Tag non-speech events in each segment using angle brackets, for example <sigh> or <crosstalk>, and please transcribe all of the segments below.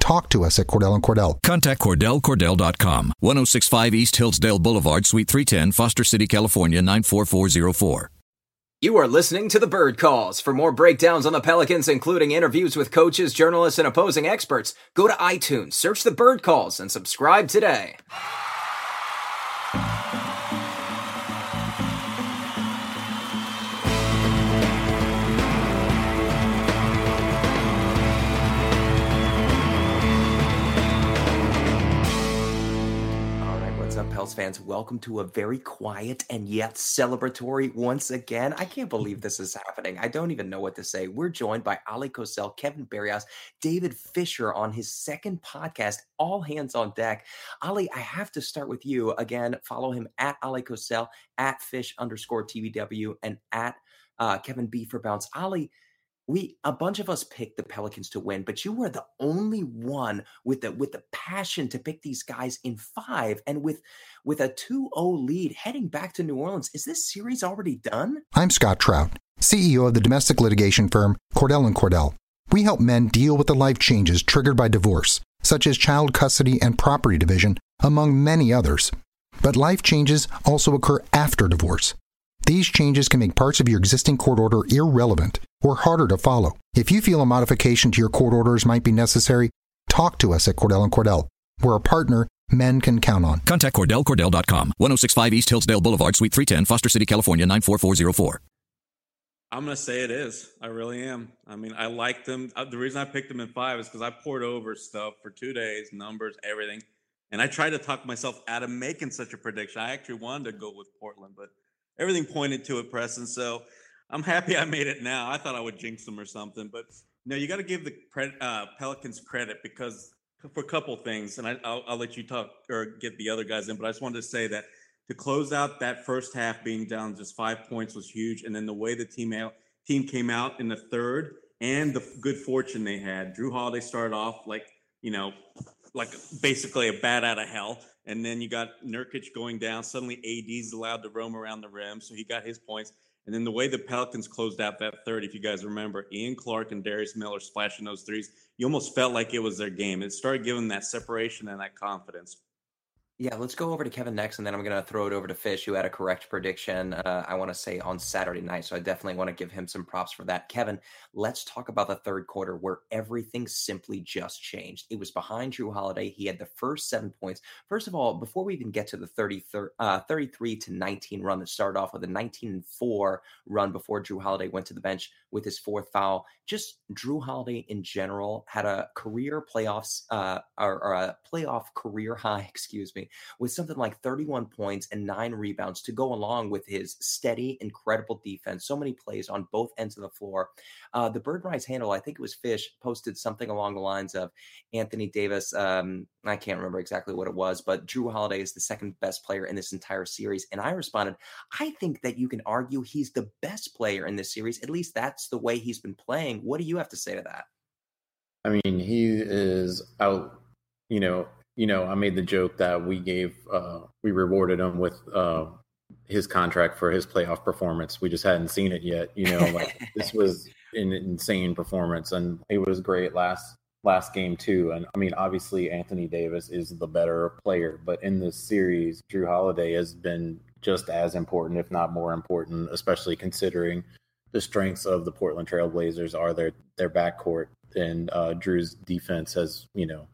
talk to us at Cordell and Cordell. Contact CordellCordell.com, 1065 East Hillsdale Boulevard, Suite 310, Foster City, California, 94404. You are listening to the Bird Calls. For more breakdowns on the Pelicans, including interviews with coaches, journalists, and opposing experts, go to iTunes, search the Bird Calls, and subscribe today. Fans, welcome to a very quiet and yet celebratory once again. I can't believe this is happening. I don't even know what to say. We're joined by Oleh Kosel, Kevin Barrios, David Fisher on his second podcast, All Hands on Deck. Oleh, I have to start with you again. Follow him at Oleh Kosel, at fish underscore TVW, and at uh, Kevin B for Bounce. Oleh, we a bunch of us picked the Pelicans to win, but you were the only one with the with the passion to pick these guys in five and with with a 2-0 lead heading back to New Orleans. Is this series already done? I'm Scott Trout, CEO of the domestic litigation firm Cordell and Cordell. We help men deal with the life changes triggered by divorce, such as child custody and property division, among many others. But life changes also occur after divorce. These changes can make parts of your existing court order irrelevant or harder to follow. If you feel a modification to your court orders might be necessary, talk to us at Cordell and Cordell. We're a partner men can count on. Contact CordellCordell.com, 1065 East Hillsdale Boulevard, Suite 310, Foster City, California, 94404. I'm going to say it is. I really am. I mean, I like them. Uh, the reason I picked them in five is because I poured over stuff for two days, numbers, everything. And I tried to talk myself out of making such a prediction. I actually wanted to go with Portland, but everything pointed to it, Preston. So I'm happy I made it now. I thought I would jinx them or something, but no, you got to give the uh, Pelicans credit because for a couple things, and I, will let you talk or get the other guys in, but I just wanted to say that to close out that first half being down just five points was huge, and then the way the team out, team came out in the third and the good fortune they had. Jrue Holiday started off like you know, like basically a bat out of hell. And then you got Nurkic going down. Suddenly, AD's allowed to roam around the rim, so he got his points. And then the way the Pelicans closed out that third, if you guys remember, Ian Clark and Darius Miller splashing those threes, you almost felt like it was their game. It started giving that separation and that confidence. Yeah, let's go over to Kevin next, and then I'm going to throw it over to Fish, who had a correct prediction, uh, I want to say on Saturday night. So I definitely want to give him some props for that. Kevin, let's talk about the third quarter where everything simply just changed. It was behind Jrue Holiday. He had the first seven points. First of all, before we even get to the 30, uh, 33 to 19 run that started off with a 19 4 run before Jrue Holiday went to the bench with his fourth foul, just Jrue Holiday in general had a career playoffs uh, or, or a playoff career high, <laughs> excuse me with something like 31 points and nine rebounds to go along with his steady, incredible defense. So many plays on both ends of the floor. Uh, the Bird Writes handle, I think it was Fish, posted something along the lines of Anthony Davis. Um, I can't remember exactly what it was, but Jrue Holiday is the second best player in this entire series. And I responded, I think that you can argue he's the best player in this series. At least that's the way he's been playing. What do you have to say to that? I mean, he is out, you know, you know, I made the joke that we gave, uh, we rewarded him with uh, his contract for his playoff performance. We just hadn't seen it yet. You know, like <laughs> this was an insane performance, and it was great last last game too. And I mean, obviously Anthony Davis is the better player, but in this series, Jrue Holiday has been just as important, if not more important, especially considering the strengths of the Portland Trailblazers are their their backcourt, and uh, Jrue's defense has you know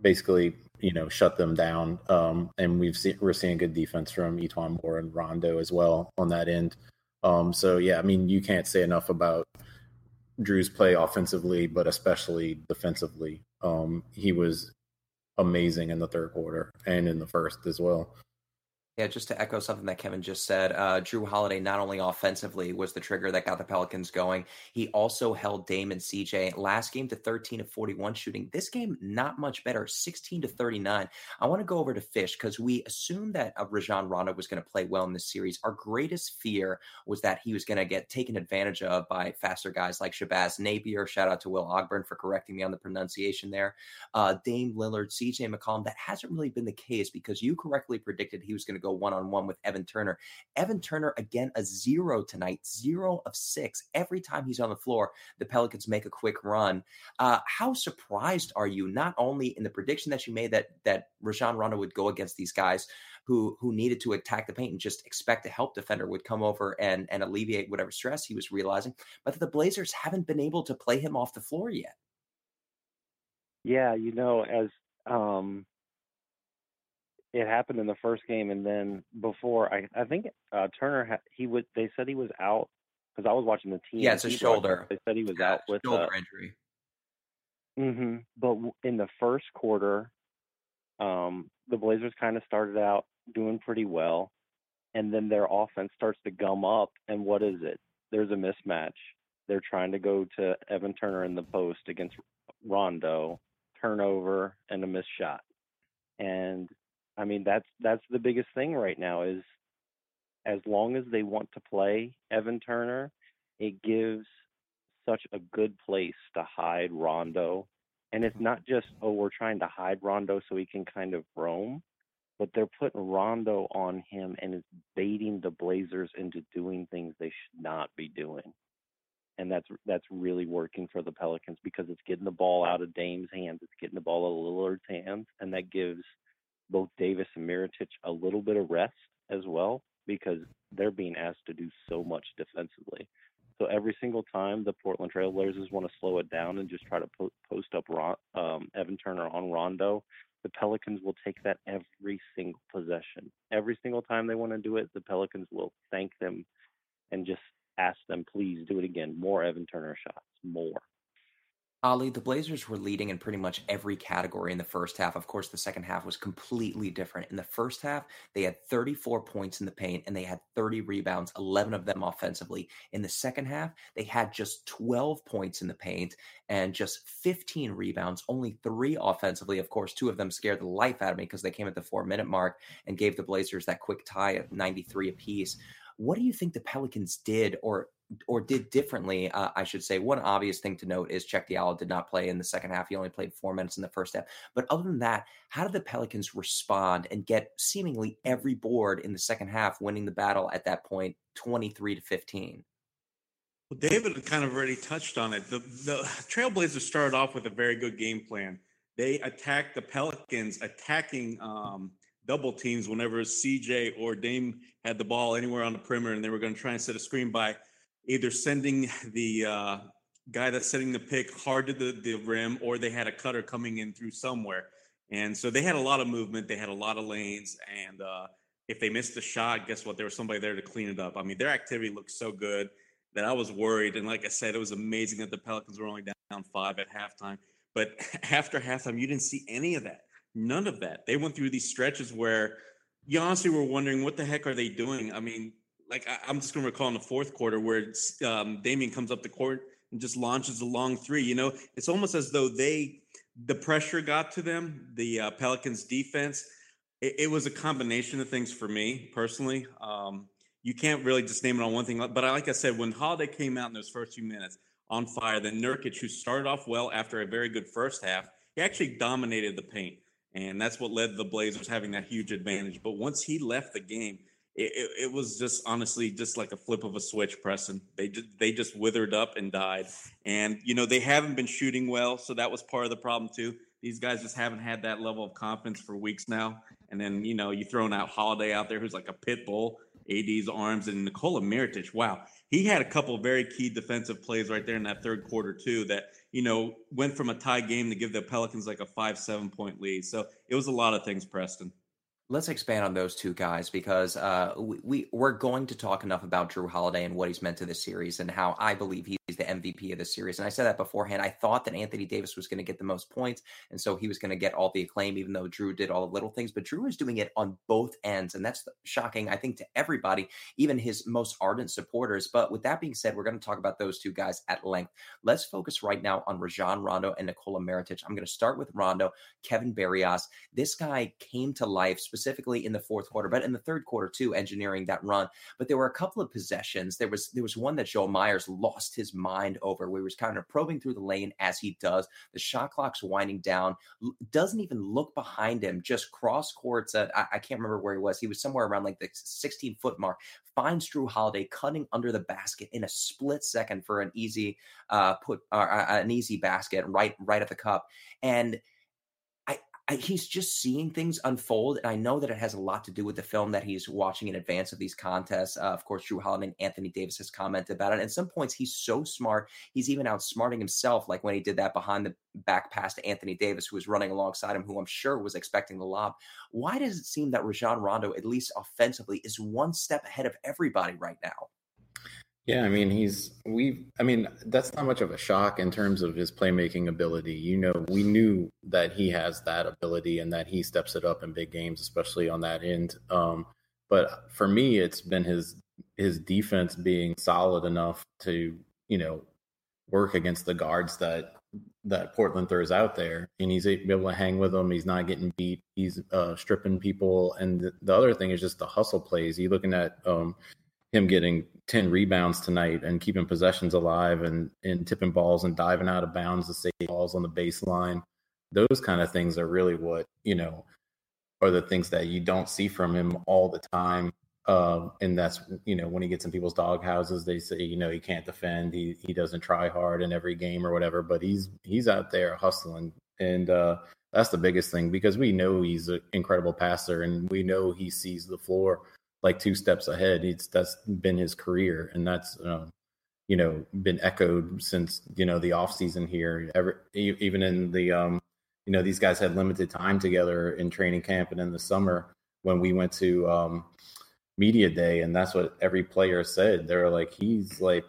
basically you know shut them down. Um, and we've seen we're seeing good defense from E'Twaun Moore and Rondo as well on that end. Um, so yeah, I mean you can't say enough about Jrue's play offensively, but especially defensively. Um, he was amazing in the third quarter and in the first as well. Yeah, just to echo something that Kevin just said, uh, Jrue Holiday not only offensively was the trigger that got the Pelicans going, he also held Dame and CJ last game to 13 to 41 shooting. This game, not much better, 16 to 39. I want to go over to Fish because we assumed that uh, Rajon Rondo was going to play well in this series. Our greatest fear was that he was going to get taken advantage of by faster guys like Shabazz Napier. Shout out to Will Ogburn for correcting me on the pronunciation there. Uh, Dame Lillard, CJ McCollum. That hasn't really been the case because you correctly predicted he was going to go one on one with Evan Turner. Evan Turner, again, a zero tonight, zero of six. Every time he's on the floor, the Pelicans make a quick run. Uh, how surprised are you, not only in the prediction that you made that that Rajon Rondo would go against these guys who who needed to attack the paint and just expect a help defender would come over and and alleviate whatever stress he was realizing, but that the Blazers haven't been able to play him off the floor yet. Yeah, you know, as um, it happened in the first game, and then before I, I think uh, Turner ha- he would. They said he was out because I was watching the team. Yeah, it's a shoulder. They said he was yeah, out with shoulder uh, injury. hmm But in the first quarter, um, the Blazers kind of started out doing pretty well, and then their offense starts to gum up. And what is it? There's a mismatch. They're trying to go to Evan Turner in the post against Rondo, turnover and a missed shot. And I mean that's that's the biggest thing right now is as long as they want to play Evan Turner, it gives such a good place to hide Rondo. And it's mm-hmm. not just, oh, we're trying to hide Rondo so he can kind of roam, but they're putting Rondo on him and it's baiting the Blazers into doing things they should not be doing. And that's that's really working for the Pelicans because it's getting the ball out of Dame's hands, it's getting the ball out of Lillard's hands, and that gives both Davis and Mirotic a little bit of rest as well because they're being asked to do so much defensively. So every single time the Portland Trailblazers want to slow it down and just try to po- post up Ron, um, Evan Turner on Rondo, the Pelicans will take that every single possession. Every single time they want to do it, the Pelicans will thank them and just ask them, please do it again. More Evan Turner shots, more. Oleh, the Blazers were leading in pretty much every category in the first half. Of course, the second half was completely different. In the first half, they had 34 points in the paint and they had 30 rebounds, 11 of them offensively. In the second half, they had just 12 points in the paint and just 15 rebounds, only three offensively. Of course, two of them scared the life out of me because they came at the four minute mark and gave the Blazers that quick tie at 93 apiece. What do you think the Pelicans did or or did differently, uh, I should say. One obvious thing to note is Cheick Diallo did not play in the second half. He only played four minutes in the first half. But other than that, how did the Pelicans respond and get seemingly every board in the second half, winning the battle at that point, twenty three to fifteen? Well, David kind of already touched on it. The the Trailblazers started off with a very good game plan. They attacked the Pelicans, attacking um, double teams whenever CJ or Dame had the ball anywhere on the perimeter, and they were going to try and set a screen by either sending the uh, guy that's setting the pick hard to the, the rim or they had a cutter coming in through somewhere. And so they had a lot of movement, they had a lot of lanes. And uh, if they missed a shot, guess what? There was somebody there to clean it up. I mean, their activity looked so good that I was worried. And like I said, it was amazing that the Pelicans were only down five at halftime. But <laughs> after halftime, you didn't see any of that. None of that. They went through these stretches where you honestly were wondering what the heck are they doing? I mean, like I, am just going to recall in the fourth quarter where um, Damian comes up the court and just launches a long three. You know, it's almost as though they the pressure got to them. The uh, Pelicans defense. It, it, was a combination of things for me personally. Um, you can't really just name it on one thing. But like I said, when Holiday came out in those first few minutes on fire, then Nurkic, who started off well after a very good first half, he actually dominated the paint. And that's what led the Blazers having that huge advantage. But once he left the game, it, it, was just honestly just like a flip of a switch, Preston. They just, they just withered up and died. And you know they haven't been shooting well, so that was part of the problem too. These guys just haven't had that level of confidence for weeks now. And then you know you throwing out Holiday out there, who's like a pit bull. AD's arms and Nikola Mirotic. Wow, he had a couple very key defensive plays right there in that third quarter too. That you know went from a tie game to give the Pelicans like a five seven point lead. So it was a lot of things, Preston. Let's expand on those two guys because uh, we, we we're going to talk enough about Jrue Holiday and what he's meant to this series and how I believe he's he's the MVP of the series. And I said that beforehand. I thought that Anthony Davis was going to get the most points, and so he was going to get all the acclaim, even though Jrue did all the little things. But Jrue is doing it on both ends, and that's shocking, I think, to everybody, even his most ardent supporters. But with that being said, we're going to talk about those two guys at length. Let's focus right now on Rajon Rondo and Nikola Mirotic. I'm going to start with Rondo, Kevin Barrios. This guy came to life specifically in the fourth quarter, but in the third quarter too, engineering that run. But there were a couple of possessions. There was there was one that Joe Meyers lost his mind over. We was kind of probing through the lane as he does. The shot clock's winding down. Doesn't even look behind him. Just cross courts. At, I, I can't remember where he was. He was somewhere around like the 16 foot mark. Finds Jrue Holiday cutting under the basket in a split second for an easy uh, put uh, an easy basket right right at the cup. And I, he's just seeing things unfold. And I know that it has a lot to do with the film that he's watching in advance of these contests. Uh, of course, Jrue Holiday and Anthony Davis has commented about it. And at some points, he's so smart. He's even outsmarting himself, like when he did that behind the back pass to Anthony Davis, who was running alongside him, who I'm sure was expecting the lob. Why does it seem that Rajon Rondo, at least offensively, is one step ahead of everybody right now? Yeah, I mean, he's we. I mean, that's not much of a shock in terms of his playmaking ability. You know, we knew that he has that ability and that he steps it up in big games, especially on that end. Um, but for me, it's been his his defense being solid enough to you know work against the guards that that Portland throws out there, and he's able to hang with them. He's not getting beat. He's uh, stripping people, and the, the, other thing is just the hustle plays. You looking at um, him getting 10 rebounds tonight and keeping possessions alive and, and tipping balls and diving out of bounds to save balls on the baseline. Those kind of things are really what, you know, are the things that you don't see from him all the time. Uh, and that's, you know, when he gets in people's dog houses, they say, you know, he can't defend. He, he doesn't try hard in every game or whatever, but he's, he's out there hustling. And, uh, that's the biggest thing because we know he's an incredible passer and we know he sees the floor like two steps ahead. It's that's been his career, and that's um, you know been echoed since you know the off season here. Ever, even in the um, you know these guys had limited time together in training camp and in the summer when we went to um, media day, and that's what every player said. They're like he's like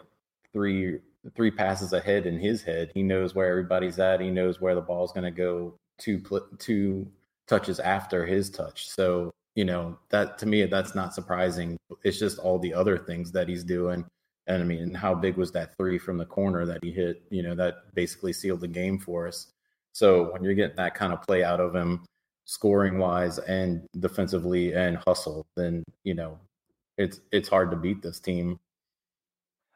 three three passes ahead in his head. He knows where everybody's at. He knows where the ball's going to go two two touches after his touch. So you know that to me that's not surprising. It's just all the other things that he's doing. And i mean how big was that three from the corner that he hit you know that basically sealed the game for us? So when you're getting that kind of play out of him scoring wise and defensively and hustle then you know it's it's hard to beat this team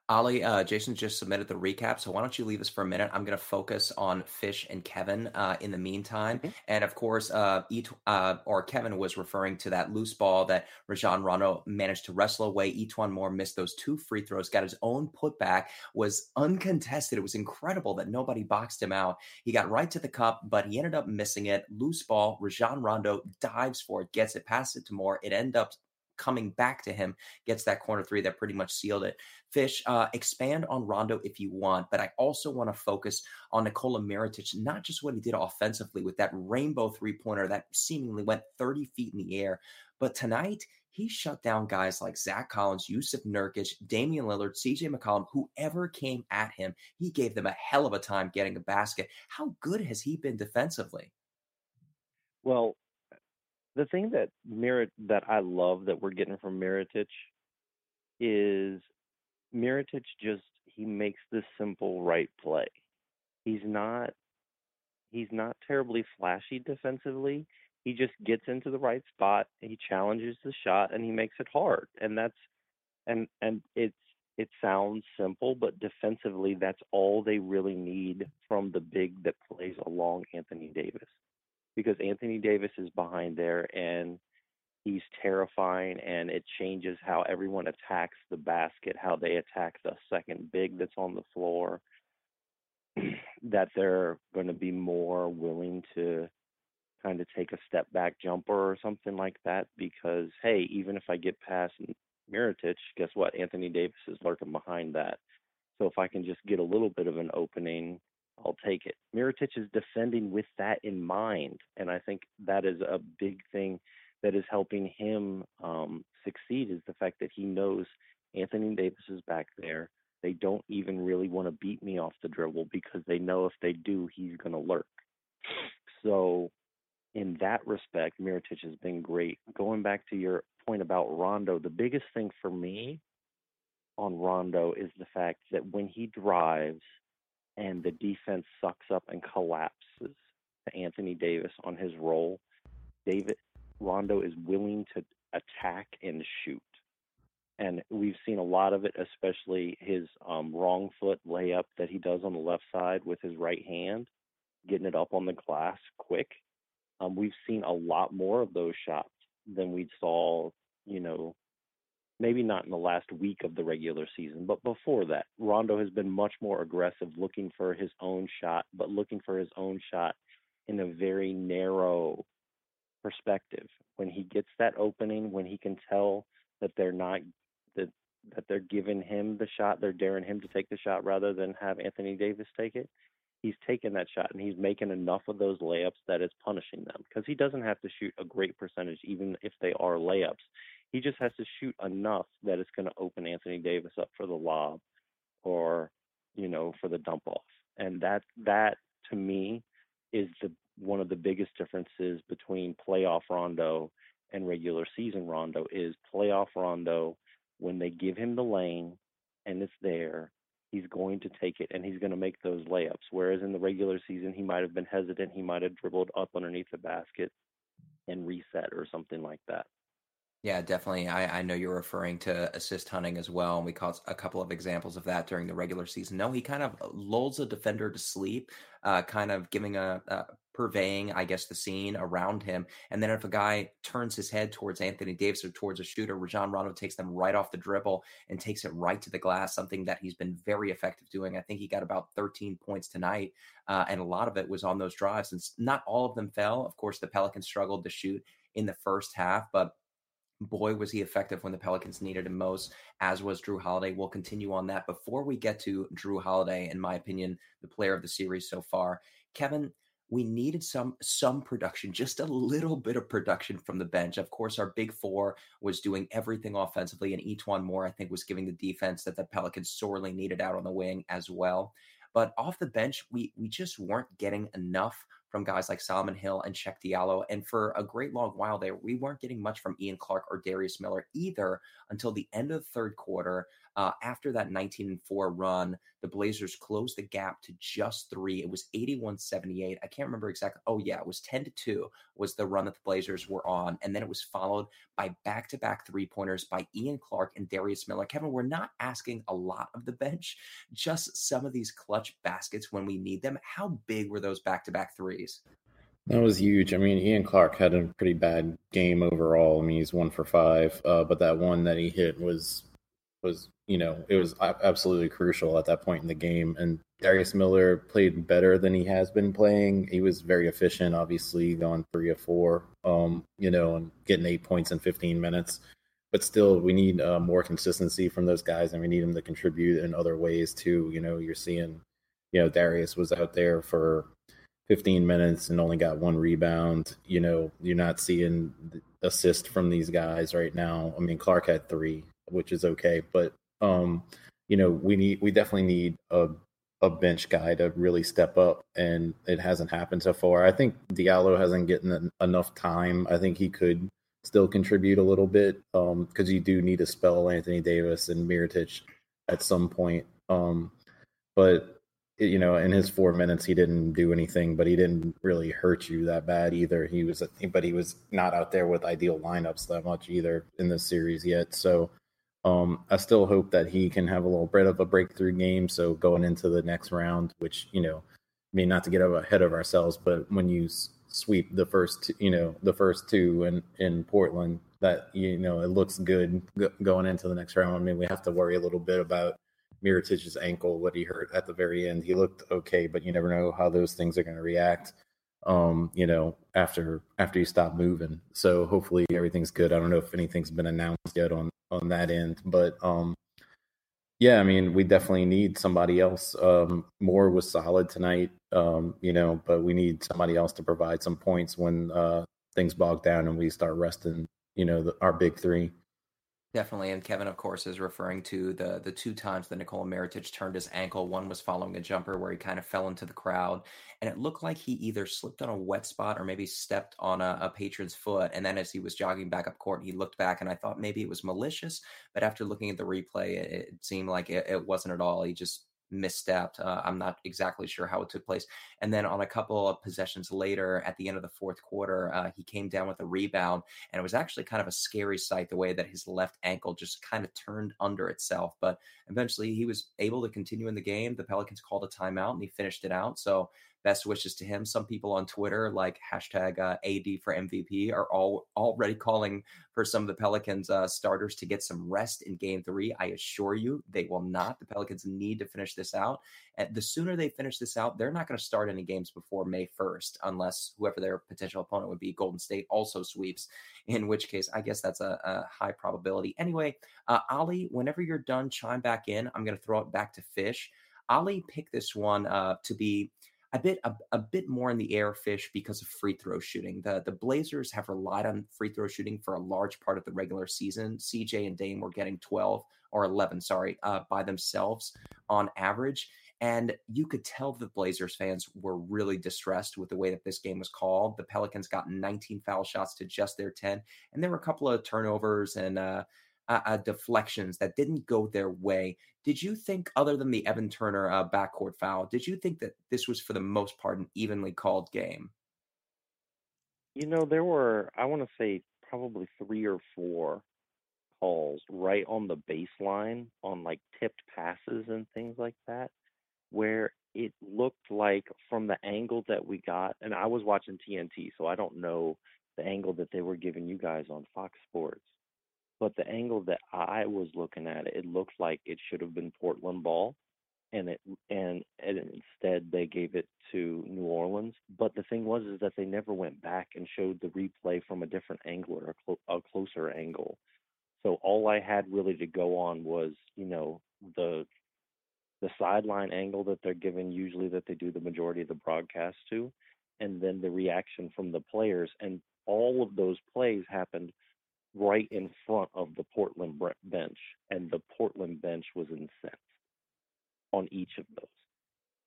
Oleh, uh, Jason just submitted the recap, so why don't you leave us for a minute? I'm going to focus on Fish and Kevin uh, in the meantime, mm-hmm. and of course, uh, Et- uh, or Kevin was referring to that loose ball that Rajon Rondo managed to wrestle away. E'Twaun Moore missed those two free throws, got his own putback, was uncontested. It was incredible that nobody boxed him out. He got right to the cup, but he ended up missing it. Loose ball. Rajon Rondo dives for it, gets it, passes it to Moore. It ended up coming back to him, gets that corner three that pretty much sealed it. Fish, uh, expand on Rondo if you want, but I also want to focus on Nikola Mirotic, not just what he did offensively with that rainbow three pointer that seemingly went 30 feet in the air, but tonight he shut down guys like Zach Collins, Jusuf Nurkic, Damian Lillard, CJ McCollum, whoever came at him. He gave them a hell of a time getting a basket. How good has he been defensively? Well, the thing that Merit that I love that we're getting from Mirotic is Mirotic just he makes the simple right play. He's not he's not terribly flashy defensively. He just gets into the right spot, he challenges the shot and he makes it hard. And that's and and it's it sounds simple, but defensively that's all they really need from the big that plays along Anthony Davis because Anthony Davis is behind there and he's terrifying and it changes how everyone attacks the basket, how they attack the second big that's on the floor, <clears throat> that they're going to be more willing to kind of take a step back jumper or something like that because hey, even if I get past Mirotic, guess what? Anthony Davis is lurking behind that. So if I can just get a little bit of an opening I'll take it. Mirotic is defending with that in mind, and I think that is a big thing that is helping him um, succeed. Is the fact that he knows Anthony Davis is back there, they don't even really want to beat me off the dribble because they know if they do, he's going to lurk. So, in that respect, Mirotic has been great. Going back to your point about Rondo, the biggest thing for me on Rondo is the fact that when he drives and the defense sucks up and collapses to Anthony Davis on his roll, David Rondo is willing to attack and shoot. And we've seen a lot of it, especially his um, wrong foot layup that he does on the left side with his right hand, getting it up on the glass quick. Um, we've seen a lot more of those shots than we saw, you know, maybe not in the last week of the regular season, but before that. Rondo has been much more aggressive, looking for his own shot, but looking for his own shot in a very narrow perspective. When he gets that opening, when he can tell that they're not that that they're giving him the shot, they're daring him to take the shot rather than have Anthony Davis take it. He's taking that shot and he's making enough of those layups that is punishing them because he doesn't have to shoot a great percentage, even if they are layups. He just has to shoot enough that it's going to open Anthony Davis up for the lob or, you know, for the dump off. And that that to me is the one of the biggest differences between playoff Rondo and regular season Rondo is playoff Rondo when they give him the lane and it's there, he's going to take it and he's going to make those layups. Whereas in the regular season, he might have been hesitant. He might have dribbled up underneath the basket and reset or something like that. Yeah, definitely. I, I know you're referring to assist hunting as well, and we caught a couple of examples of that during the regular season. No, he kind of lulls a defender to sleep, uh, kind of giving a, a purveying, I guess, the scene around him. And then if a guy turns his head towards Anthony Davis or towards a shooter, Rajon Rondo takes them right off the dribble and takes it right to the glass, something that he's been very effective doing. I think he got about 13 points tonight, uh, and a lot of it was on those drives. And not all of them fell. Of course, the Pelicans struggled to shoot in the first half, but boy, was he effective when the Pelicans needed him most, as was Jrue Holiday. We'll continue on that. Before we get to Jrue Holiday, in my opinion, the player of the series so far, Kevin, we needed some some production, just a little bit of production from the bench. Of course, our big four was doing everything offensively, and E'Twaun Moore, I think, was giving the defense that the Pelicans sorely needed out on the wing as well. But off the bench, we we just weren't getting enough from guys like Solomon Hill and Cheick Diallo. And for a great long while there, we weren't getting much from Ian Clark or Darius Miller either until the end of the third quarter. Uh, after that 19 and 4 run, the Blazers closed the gap to just three. It was 81 78. I can't remember exactly. Oh, yeah, it was 10 to 2 was the run that the Blazers were on. And then it was followed by back to back three pointers by Ian Clark and Darius Miller. Kevin, we're not asking a lot of the bench, just some of these clutch baskets when we need them. How big were those back to back threes? That was huge. I mean, Ian Clark had a pretty bad game overall. I mean, he's one for five, uh, but that one that he hit was was you know it was absolutely crucial at that point in the game. And Darius Miller played better than he has been playing. He was very efficient, obviously going three or four, um, you know, and getting eight points in 15 minutes. But still, we need uh, more consistency from those guys, and we need them to contribute in other ways too. You know, you're seeing, you know, Darius was out there for 15 minutes and only got one rebound. You know, you're not seeing assist from these guys right now. I mean, Clark had three, which is okay, but um, you know, we need we definitely need a a bench guy to really step up, and it hasn't happened so far. I think Diallo hasn't gotten enough time. I think he could still contribute a little bit because um, you do need to spell Anthony Davis and Mirotic at some point. Um, but you know, in his four minutes, he didn't do anything, but he didn't really hurt you that bad either. He was, but he was not out there with ideal lineups that much either in this series yet. So um, I still hope that he can have a little bit of a breakthrough game. So going into the next round, which you know, I mean, not to get ahead of ourselves, but when you sweep the first, you know, the first two in in Portland, that you know, it looks good going into the next round. I mean, we have to worry a little bit about Mirotic's ankle, what he hurt at the very end. He looked okay, but you never know how those things are going to react um, you know, after after you stop moving. So hopefully everything's good. I don't know if anything's been announced yet on on that end, but um, yeah, I mean, we definitely need somebody else. Um, Moore was solid tonight, um, you know, but we need somebody else to provide some points when uh, things bog down and we start resting, you know, the, our big three. Definitely, and Kevin, of course, is referring to the the two times that Nikola Mirotic turned his ankle. One was following a jumper where he kind of fell into the crowd, and it looked like he either slipped on a wet spot or maybe stepped on a, a patron's foot. And then as he was jogging back up court, he looked back, and I thought maybe it was malicious, but after looking at the replay, it, it seemed like it, it wasn't at all. He just misstepped. Uh, I'm not exactly sure how it took place. And then on a couple of possessions later, at the end of the fourth quarter, uh, he came down with a rebound, and it was actually kind of a scary sight the way that his left ankle just kind of turned under itself. But eventually, he was able to continue in the game. The Pelicans called a timeout, and he finished it out. So best wishes to him. Some people on Twitter, like hashtag uh, AD for MVP, are all already calling for some of the Pelicans uh, starters to get some rest in Game Three. I assure you, they will not. The Pelicans need to finish this out, and the sooner they finish this out, they're not going to start any games before May first, unless whoever their potential opponent would be, Golden State, also sweeps. In which case, I guess that's a, a high probability. Anyway, uh, Oleh, whenever you're done, chime back in. I'm going to throw it back to Fish. Oleh picked this one uh, to be a bit a, a, bit more in the air fish because of free throw shooting. The the Blazers have relied on free throw shooting for a large part of the regular season. CJ and Dame were getting 12 or 11, sorry, uh, by themselves on average. And you could tell the Blazers fans were really distressed with the way that this game was called. The Pelicans got 19 foul shots to just their 10, and there were a couple of turnovers and uh, uh, uh, deflections that didn't go their way. Did you think, other than the Evan Turner uh, backcourt foul, did you think that this was for the most part an evenly called game? You know, there were, I want to say, probably three or four calls right on the baseline on like tipped passes and things like that, where it looked like from the angle that we got, and I was watching TNT, so I don't know the angle that they were giving you guys on Fox Sports but the angle that I was looking at, it it looked like it should have been Portland ball, and it and, and instead they gave it to New Orleans. But the thing was is that they never went back and showed the replay from a different angle or a, a closer angle. So all I had really to go on was, you know, the the sideline angle that they're given usually that they do the majority of the broadcast to, and then the reaction from the players. And all of those plays happened right in front of the Portland bench, and the Portland bench was incensed on each of those.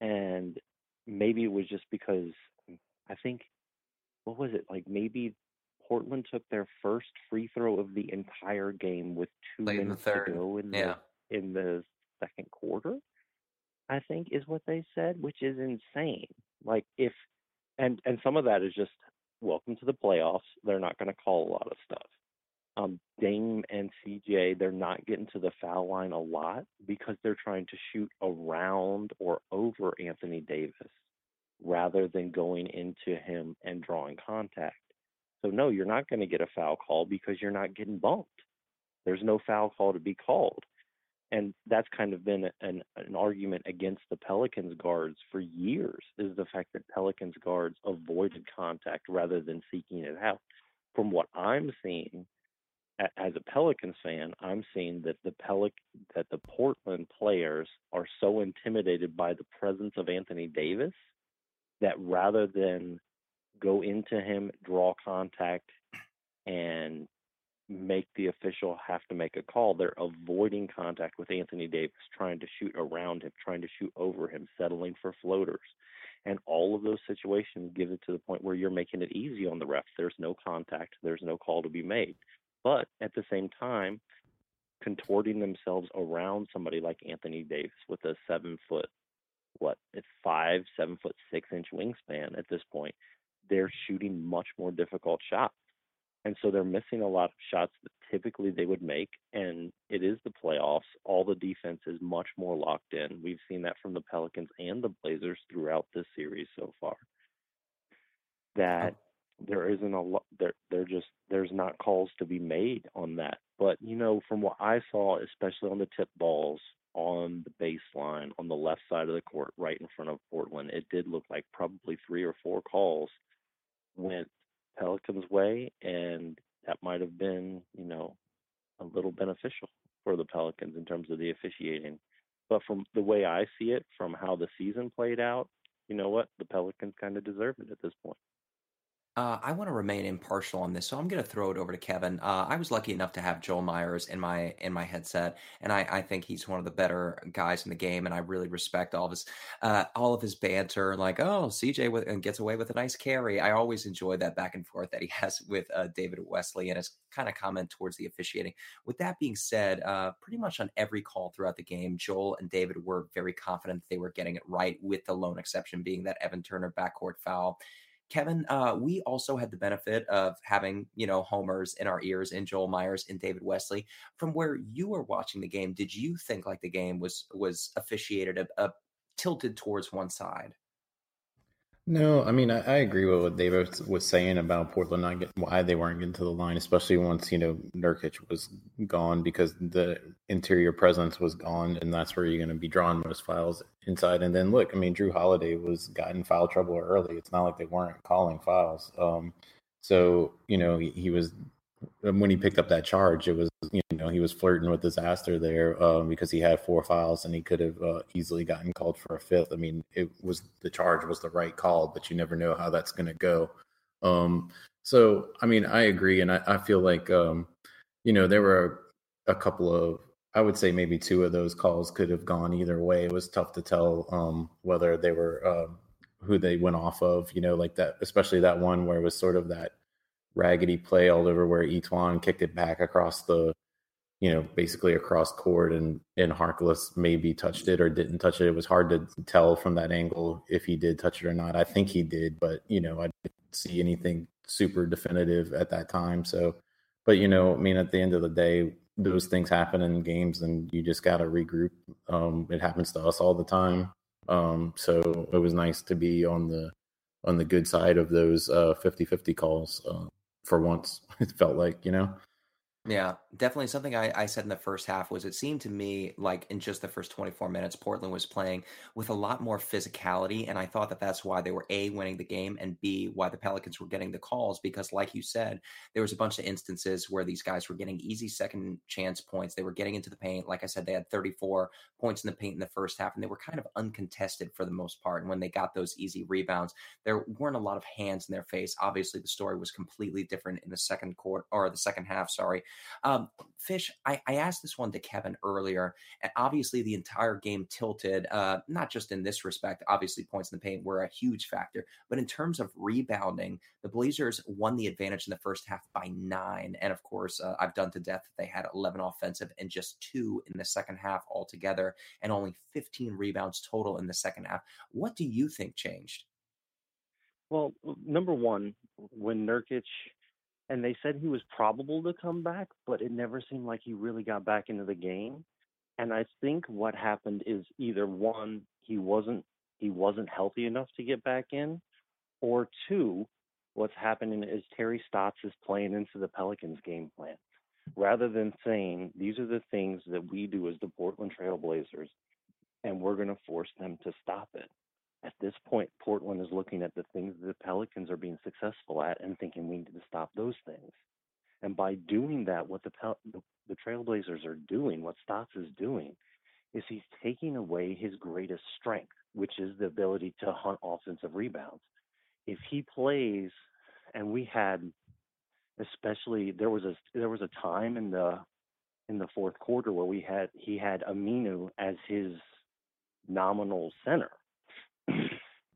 And maybe it was just because I think what was it like? Maybe Portland took their first free throw of the entire game with two Late minutes to go in yeah. the in the second quarter. I think is what they said, which is insane. Like if and and some of that is just welcome to the playoffs. They're not going to call a lot of stuff um, Dame and CJ, they're not getting to the foul line a lot because they're trying to shoot around or over Anthony Davis rather than going into him and drawing contact. So, no, you're not going to get a foul call because you're not getting bumped. There's no foul call to be called. And that's kind of been an, an argument against the Pelicans guards for years is the fact that Pelicans guards avoided contact rather than seeking it out. From what I'm seeing, as a Pelicans fan, I'm seeing that the Pelic that the Portland players are so intimidated by the presence of Anthony Davis that rather than go into him, draw contact, and make the official have to make a call, they're avoiding contact with Anthony Davis, trying to shoot around him, trying to shoot over him, settling for floaters. And all of those situations give it to the point where you're making it easy on the refs. There's no contact, there's no call to be made but at the same time, contorting themselves around somebody like Anthony Davis with a seven foot, what, it's five, seven foot six inch wingspan at this point, they're shooting much more difficult shots. And so they're missing a lot of shots that typically they would make. And it is the playoffs. All the defense is much more locked in. We've seen that from the Pelicans and the Blazers throughout this series so far. That there isn't a lot there there just there's not calls to be made on that. But you know from what i saw especially on the tip balls on the baseline on the left side of the court right in front of portland it did look like probably three or four calls went pelicans way and that might have been you know a little beneficial for the pelicans in terms of the officiating. But from the way i see it from how the season played out you know what? The pelicans kind of deserve it at this point Uh, I want to remain impartial on this, so I'm going to throw it over to Kevin. Uh, I was lucky enough to have Joel Meyers in my in my headset, and I, I think he's one of the better guys in the game, and I really respect all of his uh, all of his banter. Like, oh, CJ with, gets away with a nice carry. I always enjoy that back and forth that he <laughs> has with uh, David Wesley and his kind of comment towards the officiating. With that being said, uh, pretty much on every call throughout the game, Joel and David were very confident they were getting it right, with the lone exception being that Evan Turner backcourt foul Kevin, uh, we also had the benefit of having, you know, homers in our ears in Joel Meyers and David Wesley. From where you were watching the game, did you think like the game was was officiated a, a tilted towards one side? No, I mean I, I, agree with what David was saying about Portland not getting why they weren't getting to the line, especially once you know Nurkic was gone because the interior presence was gone, and that's where you're going to be drawing most fouls inside. And then look, I mean Jrue Holiday was got in foul trouble early. It's not like they weren't calling fouls. Um, so you know he, he was when he picked up that charge, it was you know he was flirting with disaster there um, because he had four fouls and he could have uh, easily gotten called for a fifth. I mean, it was the charge was the right call, but you never know how that's going to go. Um, so, I mean, I agree, and I, I feel like um, you know there were a, a, couple of I would say maybe two of those calls could have gone either way. It was tough to tell um, whether they were uh, who they went off of. You know, like that, especially that one where it was sort of that raggedy play all over where E'Twaun kicked it back across the, you know, basically across court and and Harkless maybe touched it or didn't touch it. It was hard to tell from that angle if he did touch it or not. I think he did, but you know, I didn't see anything super definitive at that time. So, but you know, I mean, at the end of the day, those things happen in games, and you just got to regroup. Um, it happens to us all the time. Um, so it was nice to be on the on the good side of those uh, 50-50 calls. Uh, for once. <laughs> It felt like, you know. Yeah, definitely something I, I said in the first half was it seemed to me like in just the first 24 minutes, Portland was playing with a lot more physicality. And I thought that that's why they were A, winning the game, and B, why the Pelicans were getting the calls. Because, like you said, there was a bunch of instances where these guys were getting easy second chance points. They were getting into the paint. Like I said, they had 34 points in the paint in the first half, and they were kind of uncontested for the most part. And when they got those easy rebounds, there weren't a lot of hands in their face. Obviously, the story was completely different in the second quarter or the second half, sorry. Um, Fish, I, I, asked this one to Kevin earlier, and obviously the entire game tilted, uh, not just in this respect, obviously points in the paint were a huge factor, but in terms of rebounding, the Blazers won the advantage in the first half by nine. And of course, uh, I've done to death that they had 11 offensive and just two in the second half altogether, and only 15 rebounds total in the second half. What do you think changed? Well, number one, when Nurkic and they said he was probable to come back, but it never seemed like he really got back into the game. And I think what happened is either one, he wasn't he wasn't healthy enough to get back in, or two, what's happening is Terry Stotts is playing into the Pelicans game plan. Rather than saying these are the things that we do as the Portland Trail Blazers, and we're going to force them to stop it at this point, Portland is looking at the things the Pelicans are being successful at and thinking we need to stop those things. And by doing that, what the, Pel- the, the Trailblazers are doing, what Stotts is doing, is he's taking away his greatest strength, which is the ability to hunt offensive rebounds. If he plays, and we had, especially there was a there was a time in the in the fourth quarter where we had he had Aminu as his nominal center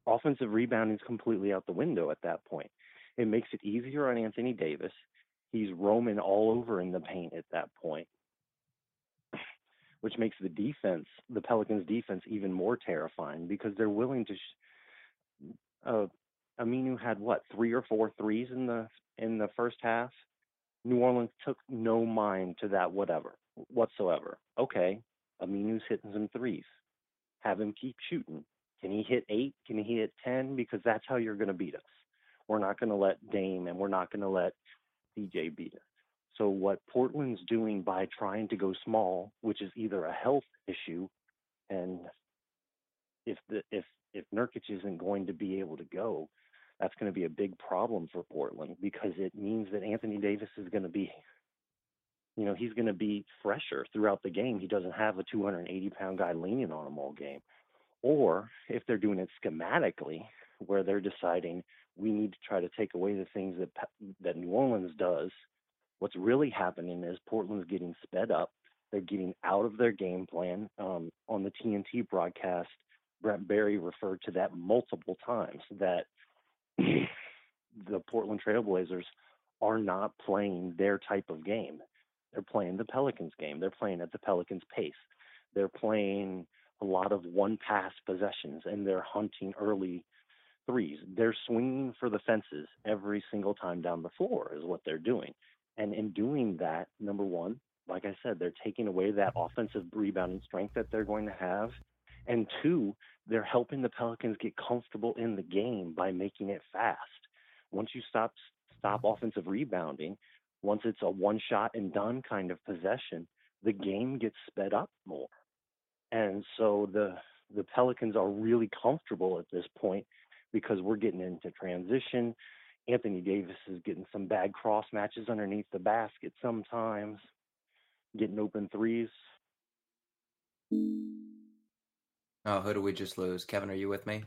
offensive rebounding is completely out the window at that point. It makes it easier on Anthony Davis. He's roaming all over in the paint at that point, <clears throat> which makes the defense, the Pelicans' defense, even more terrifying because they're willing to. Sh- uh, Aminu had what three or four threes in the in the first half. New Orleans took no mind to that whatever whatsoever. Okay, Aminu's hitting some threes. Have him keep shooting. Can he hit eight? Can he hit 10? Because that's how you're going to beat us. We're not going to let Dame and we're not going to let CJ beat us. So, what Portland's doing by trying to go small, which is either a health issue, and if the if if Nurkic isn't going to be able to go, that's going to be a big problem for Portland because it means that Anthony Davis is going to be, you know, he's going to be fresher throughout the game. He doesn't have a 280 pound guy leaning on him all game. Or if they're doing it schematically, where they're deciding we need to try to take away the things that that New Orleans does. What's really happening is Portland's getting sped up. They're getting out of their game plan. Um, on the TNT broadcast, Brent Barry referred to that multiple times that <clears throat> the Portland Trailblazers are not playing their type of game. They're playing the Pelicans game. They're playing at the Pelicans pace. They're playing a lot of one pass possessions and they're hunting early threes. They're swinging for the fences every single time down the floor, is what they're doing. And in doing that, number one, like I said, they're taking away that offensive rebounding strength that they're going to have. And two, they're helping the Pelicans get comfortable in the game by making it fast. Once you stop stop offensive rebounding, once it's a one shot and done kind of possession, the game gets sped up more. And so the the Pelicans are really comfortable at this point because we're getting into transition. Anthony Davis is getting some bad cross matches underneath the basket sometimes, getting open threes. Oh, who do we just lose? Kevin, are you with me?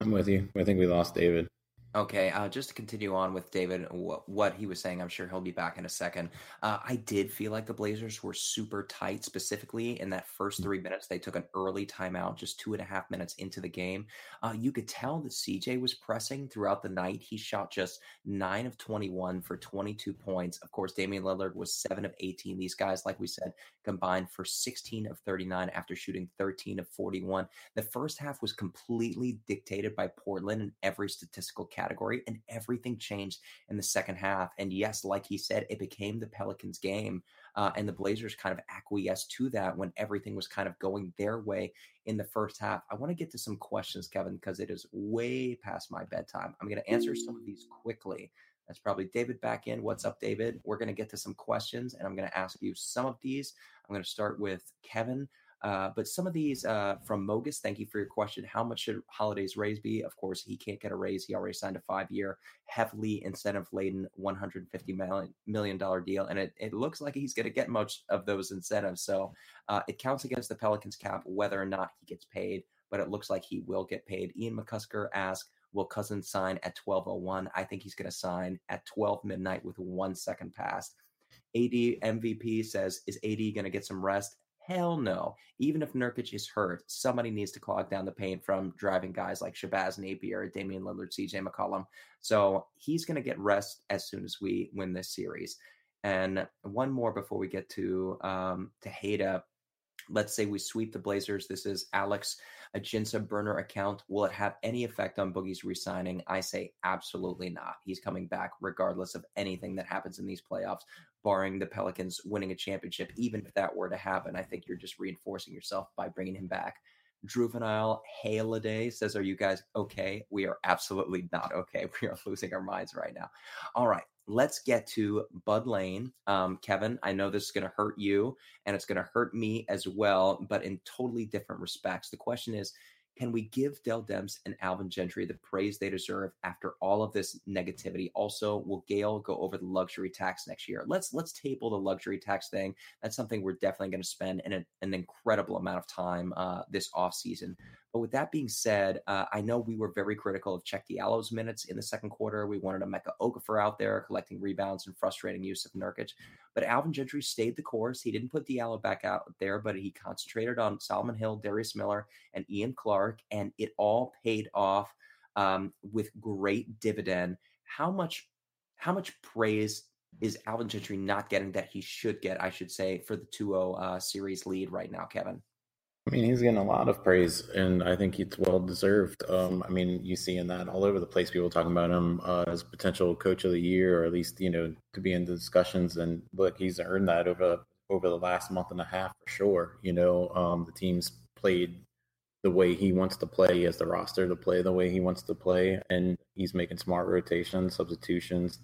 I'm with you. I think we lost David. Okay, uh, just to continue on with David, wh- what he was saying, I'm sure he'll be back in a second. Uh, I did feel like the Blazers were super tight, specifically in that first three minutes. They took an early timeout, just two and a half minutes into the game. Uh, you could tell that CJ was pressing throughout the night. He shot just nine of 21 for 22 points. Of course, Damian Lillard was seven of 18. These guys, like we said, combined for 16 of 39 after shooting 13 of 41. The first half was completely dictated by Portland in every statistical category category, and everything changed in the second half. And yes, like he said, it became the Pelicans game, uh, and the Blazers kind of acquiesced to that when everything was kind of going their way in the first half. I want to get to some questions, Kevin, because it is way past my bedtime. I'm going to answer some of these quickly. That's probably David back in. What's up, David? We're going to get to some questions, and I'm going to ask you some of these. I'm going to start with Kevin. Uh, but some of these uh, from Mogus, thank you for your question. How much should Holiday's raise be? Of course, he can't get a raise. He already signed a five year, heavily incentive laden $150 million deal. And it, it looks like he's going to get much of those incentives. So uh, it counts against the Pelicans cap whether or not he gets paid, but it looks like he will get paid. Ian McCusker asked, Will Cousins sign at 1201? I think he's going to sign at 12 midnight with one second past. AD MVP says, Is AD going to get some rest? Hell no. Even if Nurkic is hurt, somebody needs to clog down the paint from driving guys like Shabazz Napier, Damian Lillard, CJ McCollum. So he's going to get rest as soon as we win this series. And one more before we get to um, to Hada. Let's say we sweep the Blazers. This is Alex, a Jinsa burner account. Will it have any effect on Boogie's resigning? I say absolutely not. He's coming back regardless of anything that happens in these playoffs barring the Pelicans winning a championship. Even if that were to happen, I think you're just reinforcing yourself by bringing him back. Juvenile Haliday says, Are you guys okay? We are absolutely not okay. <laughs> We are losing our minds right now. All right, let's get to Bud Lane. Um, Kevin, I know this is going to hurt you and it's going to hurt me as well, but in totally different respects. The question is, can we give Dell Demps and Alvin Gentry the praise they deserve after all of this negativity? Also, will Gayle go over the luxury tax next year? Let's let's table the luxury tax thing. That's something we're definitely going to spend an, an incredible amount of time uh, this off season. But with that being said, uh, I know we were very critical of Cheick Diallo's minutes in the second quarter. We wanted Emeka Okafor out there collecting rebounds and frustrating use of Nurkic. But Alvin Gentry stayed the course. He didn't put Diallo back out there, but he concentrated on Solomon Hill, Darius Miller, and Ian Clark, and it all paid off um, with great dividend. How much, how much praise is Alvin Gentry not getting that he should get? I should say for the 2-0 uh, series lead right now, Kevin. I mean, he's getting a lot of praise, and I think it's well deserved. Um, I mean, you see in that all over the place, people talking about him uh, as potential coach of the year, or at least you know to be in the discussions. And look, he's earned that over over the last month and a half for sure. You know, um, the team's played the way he wants to play. He has the roster to play the way he wants to play, and he's making smart rotations, substitutions.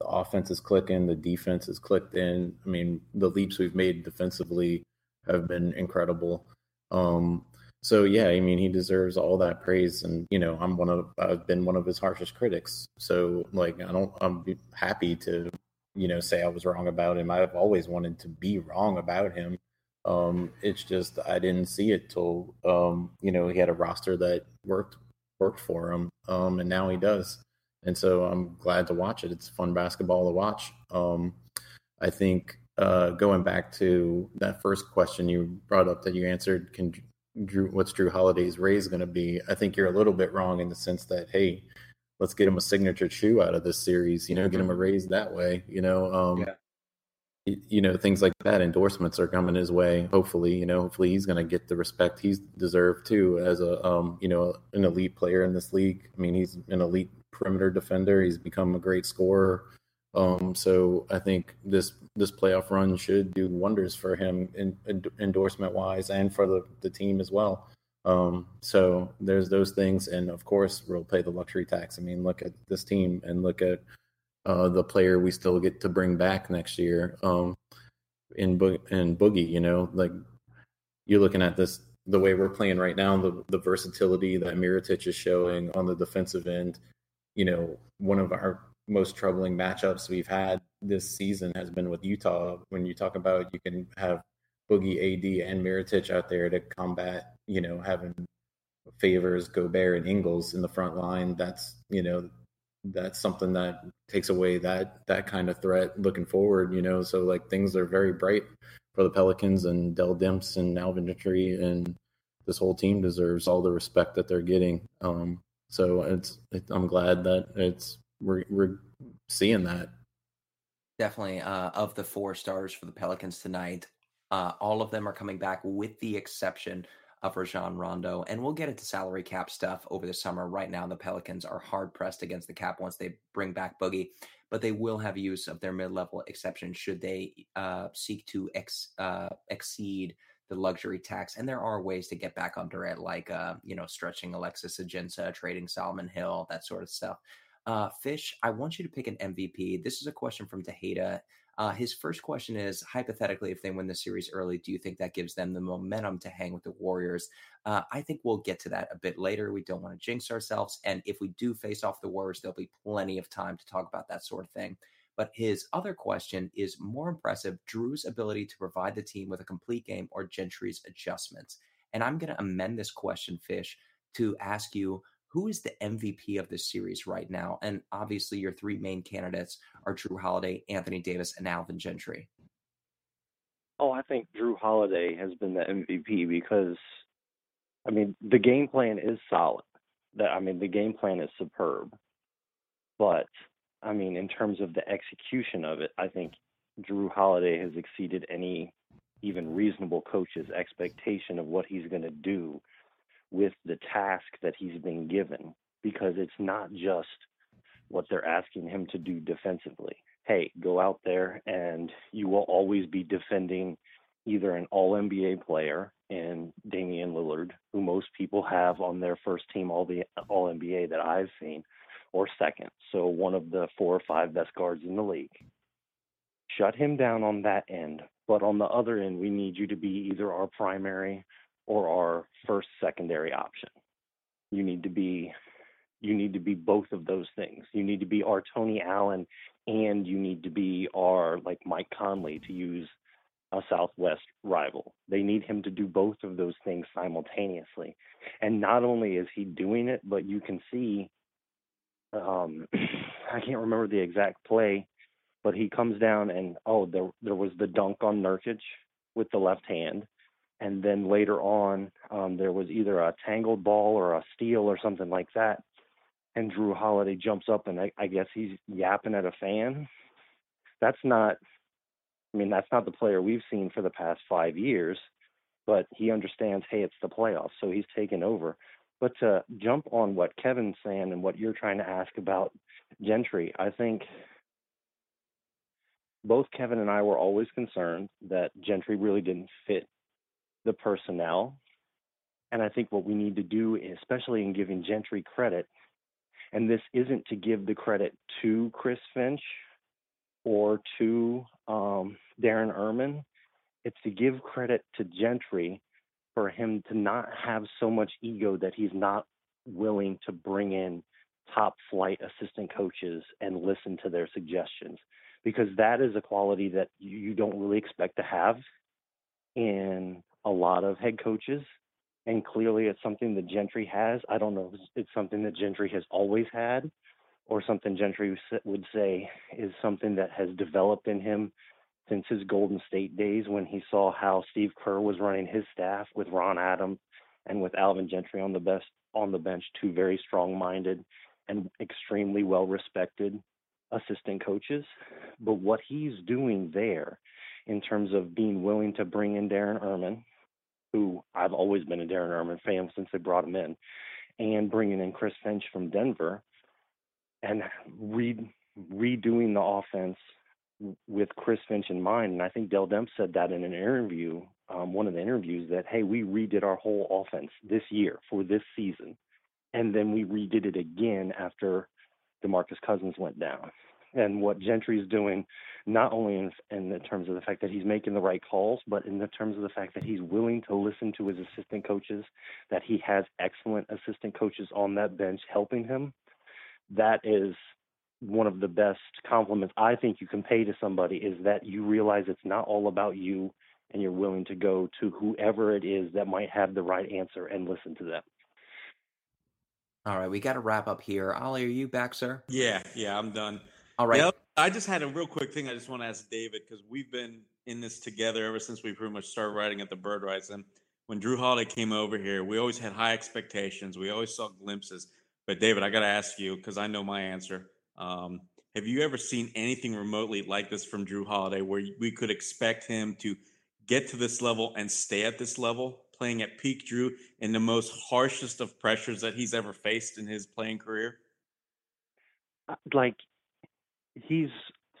The offense is clicking, the defense is clicked in. I mean, the leaps we've made defensively have been incredible. Um, so yeah, I mean, he deserves all that praise, and you know, I'm one of I've been one of his harshest critics. So like, I don't, I'm happy to, you know, say I was wrong about him. I've always wanted to be wrong about him. Um, it's just I didn't see it till um, you know he had a roster that worked worked for him, um, and now he does. and so I'm glad to watch it. It's fun basketball to watch. Um, I think uh, going back to that first question you brought up that you answered, can Jrue, what's Jrue Holiday's raise going to be? I think you're a little bit wrong in the sense that hey, let's get him a signature shoe out of this series. You know, get him a mm-hmm. raise that way. You know, um, yeah you know things like that endorsements are coming his way hopefully you know hopefully he's going to get the respect he's deserved too as a um, you know an elite player in this league i mean he's an elite perimeter defender he's become a great scorer um, so i think this this playoff run should do wonders for him in, in endorsement wise and for the, the team as well um, so there's those things and of course we'll pay the luxury tax i mean look at this team and look at uh, the player we still get to bring back next year um, in Bo- in Boogie. You know, like you're looking at this the way we're playing right now, the the versatility that Mirotic is showing on the defensive end. You know, one of our most troubling matchups we've had this season has been with Utah. When you talk about you can have Boogie, AD, and Mirotic out there to combat, you know, having favors Gobert and Ingles in the front line. That's you know that's something that takes away that that kind of threat looking forward. You know, so like things are very bright for the Pelicans and Dell Demps and Alvin Gentry and this whole team deserves all the respect that they're getting. Um, so it's it, I'm glad that it's we're we're seeing that. Definitely, uh, of the four stars for the Pelicans tonight, uh, all of them are coming back, with the exception of Rajon Rondo. And we'll get into salary cap stuff over the summer. Right now, the Pelicans are hard pressed against the cap once they bring back Boogie, but they will have use of their mid level exception should they uh, seek to ex, uh, exceed the luxury tax. And there are ways to get back under it, like, uh, you know, stretching Alexis Ajinça, trading Solomon Hill, that sort of stuff. Uh, Fish, I want you to pick an MVP. This is a question from Tejeda. Uh, his first question is hypothetically, if they win the series early, do you think that gives them the momentum to hang with the Warriors? Uh, I think we'll get to that a bit later. We don't want to jinx ourselves. And if we do face off the Warriors, there'll be plenty of time to talk about that sort of thing. But his other question is more impressive Jrue's ability to provide the team with a complete game or Gentry's adjustments. And I'm going to amend this question, Fish, to ask you who is the MVP of this series right now? And obviously, your three main candidates are Jrue Holiday, Anthony Davis, and Alvin Gentry. Oh, I think Jrue Holiday has been the MVP because, I mean, the game plan is solid. That I mean, the game plan is superb, but I mean, in terms of the execution of it, I think Jrue Holiday has exceeded any even reasonable coach's expectation of what he's going to do with the task that he's been given because it's not just what they're asking him to do defensively. Hey, go out there and you will always be defending either an all NBA player in Damian Lillard, who most people have on their first team all the all NBA that I've seen, or second. So one of the four or five best guards in the league. Shut him down on that end. But on the other end, we need you to be either our primary or our first secondary option. You need to be you need to be both of those things. You need to be our Tony Allen and you need to be our like Mike Conley to use a Southwest rival. They need him to do both of those things simultaneously. And not only is he doing it, but you can see um <clears throat> I can't remember the exact play, but he comes down and oh there there was the dunk on Nurkic with the left hand and then later on um, there was either a tangled ball or a steal or something like that. And jrue holiday jumps up and I, I guess he's yapping at a fan. That's not i mean that's not the player we've seen for the past five years but he understands hey it's the playoffs so he's taken over. But to jump on what kevin's saying and what you're trying to ask about gentry i think both Kevin and I were always concerned that Gentry really didn't fit the personnel. And I think what we need to do, especially in giving Gentry credit, and this isn't to give the credit to Chris Finch or to um, Darren Erman, it's to give credit to Gentry for him to not have so much ego that he's not willing to bring in top flight assistant coaches and listen to their suggestions because that is a quality that you don't really expect to have in a lot of head coaches, and clearly it's something that Gentry has. I don't know if it's something that Gentry has always had, or something Gentry would say is something that has developed in him since his Golden State days when he saw how Steve Kerr was running his staff with Ron Adams and with Alvin Gentry on the best on the bench, two very strong-minded and extremely well-respected assistant coaches. But what he's doing there in terms of being willing to bring in Darren Erman, who I've always been a Darren Erman fan since they brought him in, and bringing in Chris Finch from Denver and re- redoing the offense with Chris Finch in mind. And I think Dell Demps said that in an interview, um, one of the interviews, that, hey, we redid our whole offense this year for this season. And then we redid it again after DeMarcus Cousins went down. And what Gentry's doing, not only in, in the terms of the fact that he's making the right calls, but in the terms of the fact that he's willing to listen to his assistant coaches, that he has excellent assistant coaches on that bench helping him. That is one of the best compliments I think you can pay to somebody is that you realize it's not all about you and you're willing to go to whoever it is that might have the right answer and listen to them. All right, we got to wrap up here. Oleh, are you back, sir? Yeah, yeah, I'm done. All right. Yep. I just had a real quick thing I just want to ask David because we've been in this together ever since we pretty much started writing at the Bird Writes. And when Jrue Holiday came over here, we always had high expectations. We always saw glimpses. But David, I got to ask you because I know my answer. Um, have you ever seen anything remotely like this from Jrue Holiday where we could expect him to get to this level and stay at this level, playing at peak Jrue in the most harshest of pressures that he's ever faced in his playing career? Uh, like, he's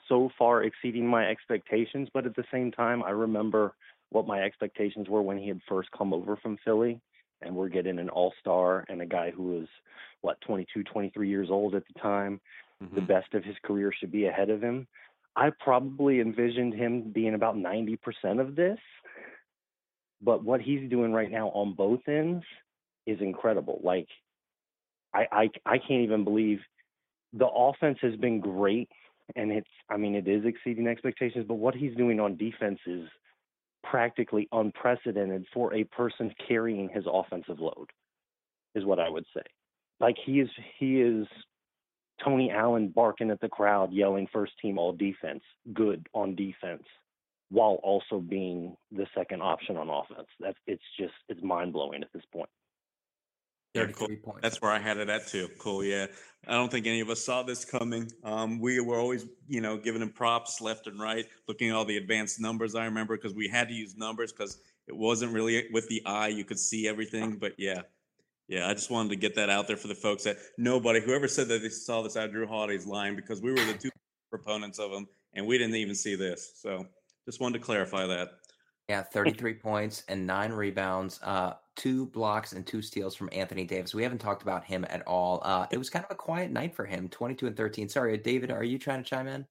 so far exceeding my expectations, but at the same time, I remember what my expectations were when he had first come over from Philly and we're getting an all-star and a guy who was what 22 23 years old at the time mm-hmm. the best of his career should be ahead of him. I probably envisioned him being about 90% of this, but what he's doing right now on both ends is incredible. Like, I, I, I can't even believe the offense has been great, and it's, I mean, it is exceeding expectations, but what he's doing on defense is practically unprecedented for a person carrying his offensive load, is what I would say. Like, he is, he is Tony Allen barking at the crowd, yelling first team all defense, good on defense, while also being the second option on offense. That's it's just it's mind blowing at this point. Yeah, cool. That's where I had it at too. Cool. Yeah. I don't think any of us saw this coming. Um, we were always, you know, giving him props left and right, looking at all the advanced numbers. I remember because we had to use numbers because it wasn't really with the eye. You could see everything. But yeah, yeah, I just wanted to get that out there for the folks that nobody, whoever said that they saw this out Jrue Holiday's line because we were the two <laughs> proponents of him and we didn't even see this. So just wanted to clarify that. Yeah, 33 points and nine rebounds, uh, two blocks and two steals from Anthony Davis. We haven't talked about him at all. Uh, it was kind of a quiet night for him, 22 and 13. Sorry, David, are you trying to chime in?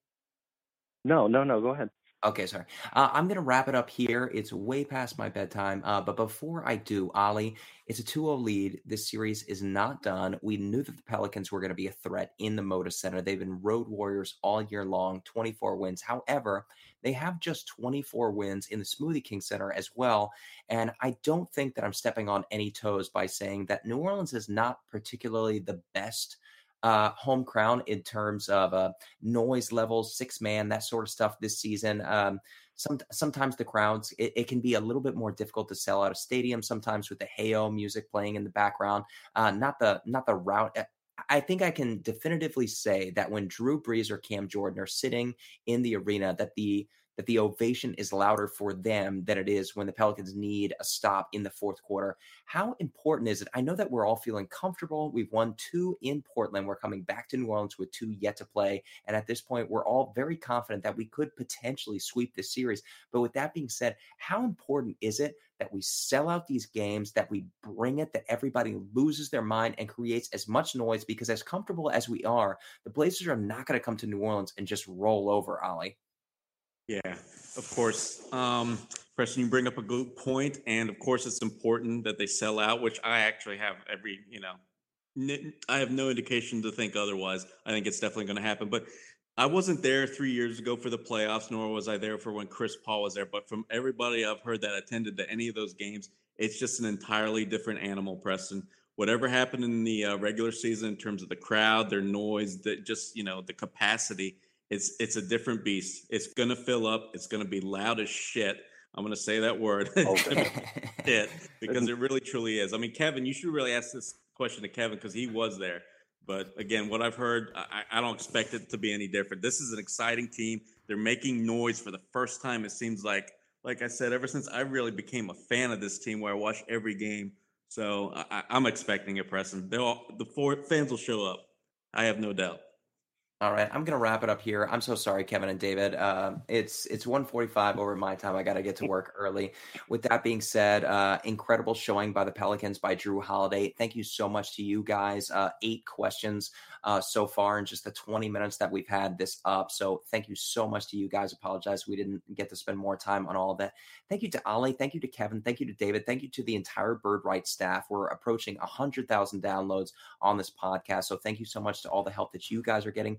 No, no, no. Go ahead. Okay, sorry. Uh, I'm going to wrap it up here. It's way past my bedtime. Uh, but before I do, Oleh, it's a 2 0 lead. This series is not done. We knew that the Pelicans were going to be a threat in the Moda Center. They've been road warriors all year long, 24 wins. However, they have just 24 wins in the Smoothie King Center as well. And I don't think that I'm stepping on any toes by saying that New Orleans is not particularly the best uh, home crown in terms of uh, noise levels, six man, that sort of stuff this season. Um, some, sometimes the crowds, it, it, can be a little bit more difficult to sell out a stadium. Sometimes with the Heyo music playing in the background, uh, not the not the route. I think I can definitively say that when Drew Brees or Cam Jordan are sitting in the arena, that the that the ovation is louder for them than it is when the Pelicans need a stop in the fourth quarter. How important is it? I know that we're all feeling comfortable. We've won two in Portland. We're coming back to New Orleans with two yet to play. And at this point, we're all very confident that we could potentially sweep this series. But with that being said, how important is it that we sell out these games, that we bring it, that everybody loses their mind and creates as much noise? Because as comfortable as we are, the Blazers are not going to come to New Orleans and just roll over, Oleh. Yeah, of course. Um, Preston, you bring up a good point, and of course, it's important that they sell out, which I actually have every, you know, I have no indication to think otherwise. I think it's definitely going to happen. But I wasn't there three years ago for the playoffs, nor was I there for when Chris Paul was there. But from everybody I've heard that attended to any of those games, it's just an entirely different animal, Preston. whatever happened in the uh, regular season in terms of the crowd, their noise, that just you know the capacity. It's it's a different beast. It's gonna fill up. It's gonna be loud as shit. I'm gonna say that word. <laughs> shit, <laughs> because it really truly is. I mean, Kevin, you should really ask this question to Kevin because he was there. But again, what I've heard, I, I, don't expect it to be any different. This is an exciting team. They're making noise for the first time. It seems like, like I said, ever since I really became a fan of this team, where I watch every game. So I, am expecting it, Preston. They'll, the four fans will show up. I have no doubt. All right, I'm gonna wrap it up here. I'm so sorry, Kevin and David. Uh, it's it's 1:45 over my time. I got to get to <laughs> work early. With that being said, uh, incredible showing by the Pelicans by Jrue Holiday. Thank you so much to you guys. Uh, eight questions uh, so far in just the 20 minutes that we've had this up. So thank you so much to you guys. Apologize we didn't get to spend more time on all of that. Thank you to Oleh. Thank you to Kevin. Thank you to David. Thank you to the entire Bird Writes staff. We're approaching 100,000 downloads on this podcast. So thank you so much to all the help that you guys are getting.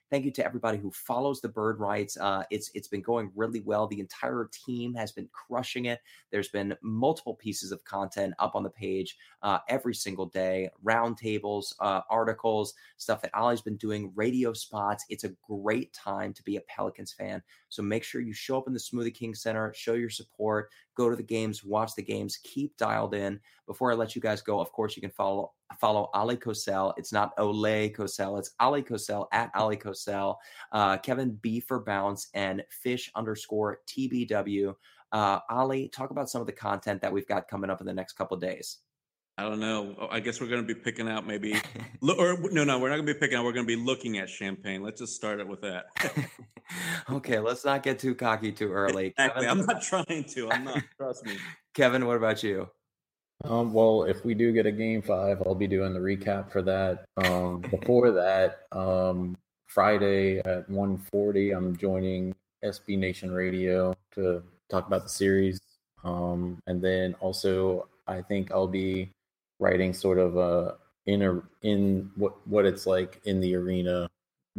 Thank you to everybody who follows the Bird Writes. Uh, it's it's been going really well. The entire team has been crushing it. There's been multiple pieces of content up on the page uh, every single day, roundtables, uh, articles, stuff that Oleh's been doing, radio spots. It's a great time to be a Pelicans fan. So make sure you show up in the Smoothie King Center, show your support, go to the games, watch the games, keep dialed in. Before I let you guys go, of course, you can follow follow Oleh Kosel. It's not Ole Kosel, it's Oleh Kosel at Ali Kosel. Uh, Kevin B for bounce and fish underscore TBW. Uh, Oleh, talk about some of the content that we've got coming up in the next couple days. I don't know. Oh, I guess we're going to be picking out maybe, <laughs> or no, no, we're not going to be picking out. We're going to be looking at champagne. Let's just start it with that. <laughs> okay, let's not get too cocky too early. <laughs> Exactly. Kevin, I'm not trying to. I'm not. trust me. Kevin, what about you? Um, well, if we do get a game five, I'll be doing the recap for that. Um, before that, um, Friday at 1:40, I'm joining SB Nation Radio to talk about the series, um, and then also I think I'll be writing sort of a in a in what what it's like in the arena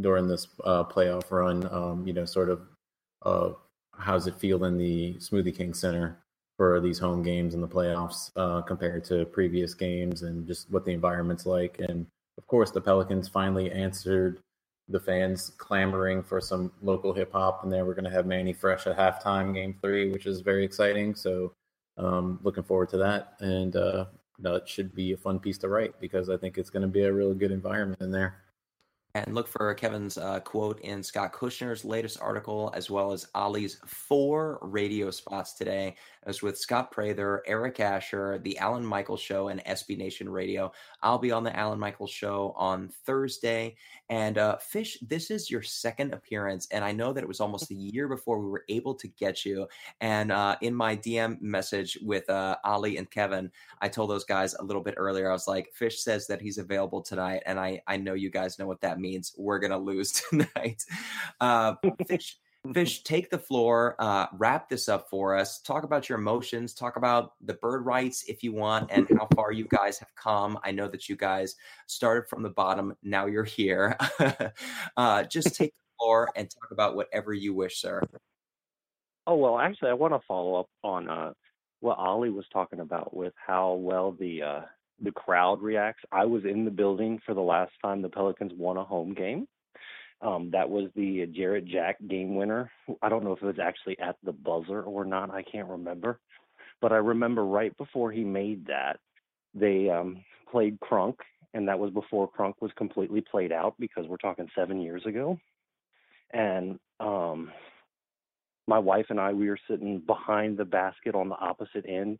during this uh, playoff run. Um, you know, sort of uh, how's it feel in the Smoothie King Center for these home games in the playoffs uh, compared to previous games, and just what the environment's like. And of course, the Pelicans finally answered the fans clamoring for some local hip hop, and then we're going to have Mannie Fresh at halftime, Game Three, which is very exciting. So, um, looking forward to that, and uh, that should be a fun piece to write because I think it's going to be a really good environment in there. And look for Kevin's uh, quote in Scott Kushner's latest article, as well as Oleh's four radio spots today. As with Scott Prather, Eric Asher, The Alan Michaels Show, and SB Nation Radio. I'll be on The Alan Michaels Show on Thursday. And uh, Fish, this is your second appearance. And I know that it was almost a year before we were able to get you. And uh, in my DM message with uh, Oleh and Kevin, I told those guys a little bit earlier, I was like, Fish says that he's available tonight. And I, I know you guys know what that means we're going to lose <laughs> tonight. Uh, Fish, Fish, take the floor, uh, wrap this up for us. Talk about your emotions, talk about the Bird Writes if you want, and how far you guys have come. I know that you guys started from the bottom, now you're here. <laughs> uh, just take the floor and talk about whatever you wish, sir. Oh, well, actually, I want to follow up on uh, what Oleh was talking about with how well the uh, the crowd reacts. I was in the building for the last time the Pelicans won a home game. Um, that was the Jarrett Jack game winner. I don't know if it was actually at the buzzer or not. I can't remember. But I remember right before he made that, they um, played Crunk, and that was before Crunk was completely played out because we're talking seven years ago. And um, my wife and I, we were sitting behind the basket on the opposite end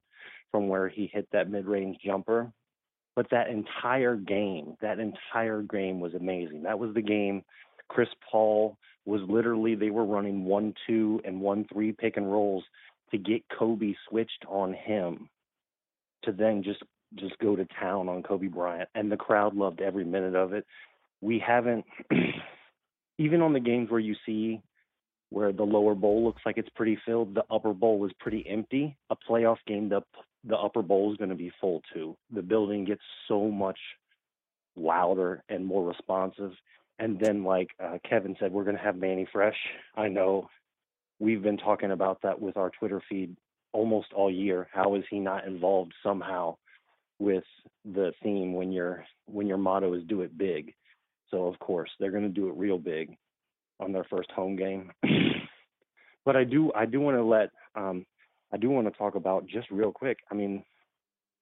from where he hit that mid range jumper. But that entire game, that entire game was amazing. That was the game. Chris Paul was literally they were running one two and one three pick and rolls to get Kobe switched on him to then just just go to town on Kobe Bryant and the crowd loved every minute of it. We haven't <clears throat> even on the games where you see where the lower bowl looks like it's pretty filled, the upper bowl is pretty empty. A playoff game, the the upper bowl is going to be full too. The building gets so much louder and more responsive. And then, like uh, Kevin said, we're going to have Mannie Fresh. I know we've been talking about that with our Twitter feed almost all year. How is he not involved somehow? with the theme when your when your motto is do it big. So of course they're going to do it real big on their first home game. <coughs> but I do I do want to let um, I do want to talk about just real quick. I mean,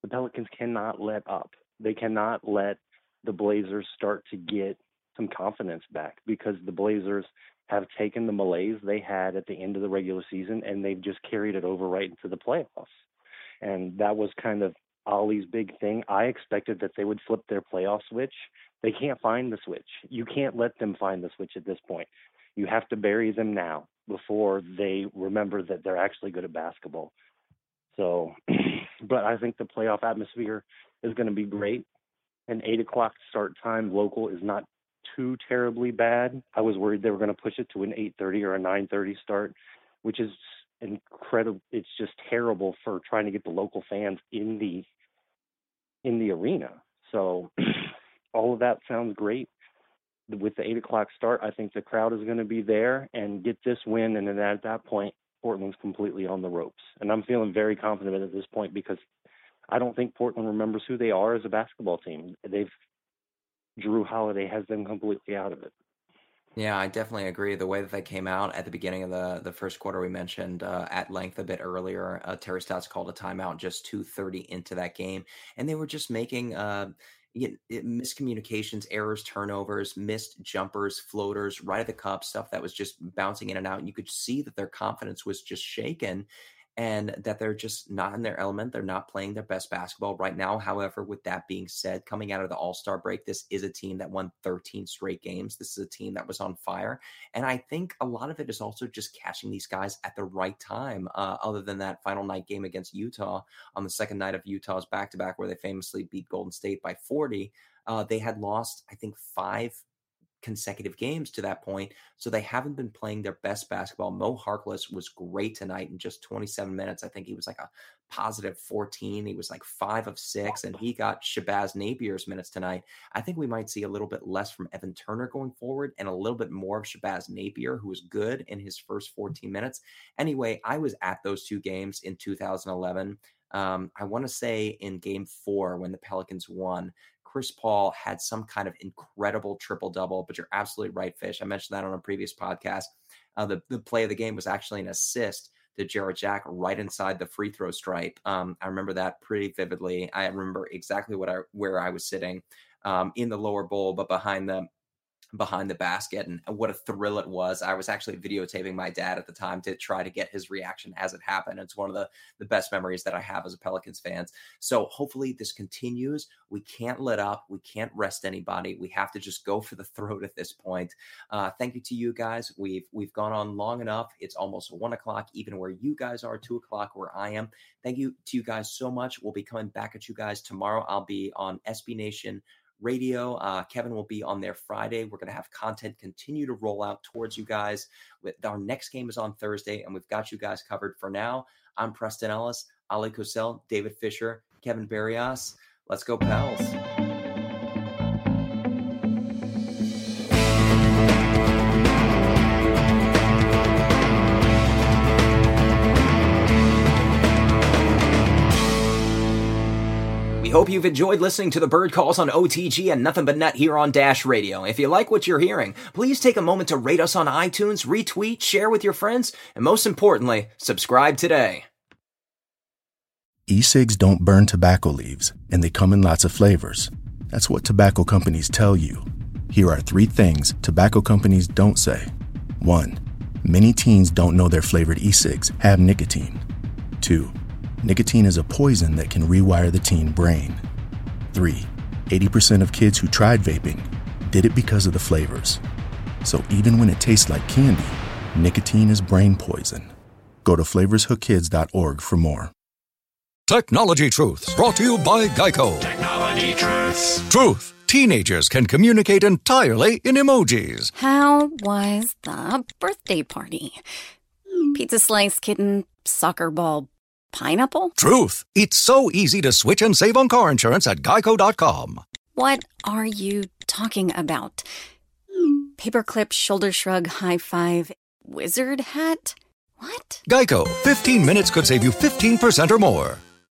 the Pelicans cannot let up. They cannot let the Blazers start to get some confidence back because the Blazers have taken the malaise they had at the end of the regular season and they've just carried it over right into the playoffs. And that was kind of Oleh's big thing. I expected that they would flip their playoff switch. They can't find the switch. You can't let them find the switch at this point. You have to bury them now before they remember that they're actually good at basketball. So, <clears throat> but I think the playoff atmosphere is going to be great. An eight o'clock start time local is not too terribly bad. I was worried they were going to push it to an 8:30 or a 9:30 start, which is incredible. It's just terrible for trying to get the local fans in the in the arena. So <clears throat> all of that sounds great. With the eight o'clock start, I think the crowd is going to be there and get this win, and then at that point, Portland's completely on the ropes. And I'm feeling very confident at this point because I don't think Portland remembers who they are as a basketball team. They've Jrue Holiday has them completely out of it. Yeah, I definitely agree. The way that they came out at the beginning of the the first quarter, we mentioned uh, at length a bit earlier. Uh, Terry Stotts called a timeout just two thirty into that game, and they were just making uh, miscommunications, errors, turnovers, missed jumpers, floaters, right at the cup, stuff that was just bouncing in and out. And you could see that their confidence was just shaken and that they're just not in their element. They're not playing their best basketball right now. However, with that being said, coming out of the All Star break, this is a team that won 13 straight games. This is a team that was on fire. And I think a lot of it is also just catching these guys at the right time, uh, other than that final night game against Utah on the second night of Utah's back to back, where they famously beat Golden State by 40. Uh, they had lost, I think, five consecutive games to that point. So they haven't been playing their best basketball. Mo Harkless was great tonight in just 27 minutes. I think he was like a positive 14. He was like five of six, and he got Shabazz Napier's minutes tonight. I think we might see a little bit less from Evan Turner going forward and a little bit more of Shabazz Napier, who was good in his first 14 minutes. Anyway, I was at those two games in 2011. Um, I want to say in game four when the Pelicans won, Chris Paul had some kind of incredible triple double, but you're absolutely right, Fish. I mentioned that on a previous podcast. Uh, the, the play of the game was actually an assist to Jarrett Jack right inside the free throw stripe. Um, I remember that pretty vividly. I remember exactly what I where I was sitting um, in the lower bowl, but behind the behind the basket and what a thrill it was. I was actually videotaping my dad at the time to try to get his reaction as it happened. It's one of the, the best memories that I have as a Pelicans fans. So hopefully this continues. We can't let up. We can't rest anybody. We have to just go for the <laughs> throat at this point. Uh, thank you to you guys. We've we've gone on long enough. It's almost one o'clock, even where you guys are, two o'clock where I am. Thank you to you guys so much. We'll be coming back at you guys tomorrow. I'll be on SB Nation radio. Uh, Kevin will be on there Friday. We're going to have content continue to roll out towards you guys. With our next game is on Thursday, and we've got you guys covered for now. I'm Preston Ellis, Oleh Kosel, David Fisher, Kevin Barrios. Let's go, pals. We hope you've enjoyed listening to the bird calls on OTG and Nothing But Net here on Dash Radio. If you like what you're hearing, please take a moment to rate us on iTunes, retweet, share with your friends, and most importantly, subscribe today. E-cigs don't burn tobacco leaves, and they come in lots of flavors. That's what tobacco companies tell you. Here are three things tobacco companies don't say. 1. Many teens don't know their flavored e-cigs have nicotine. 2 nicotine is a poison that can rewire the teen brain. 3. 80% of kids who tried vaping did it because of the flavors. So even when it tastes like candy, nicotine is brain poison. Go to flavorshookkids.org for more. Technology Truths, brought to you by Geico. Technology Truths. Truth. Teenagers can communicate entirely in emojis. How was the birthday party? Pizza slice, kitten, soccer ball, Pineapple? Truth. It's so easy to switch and save on car insurance at geico.com. What are you talking about? Paperclip, shoulder shrug, high five, wizard hat? What? Geico. 15 minutes could save you 15% or more.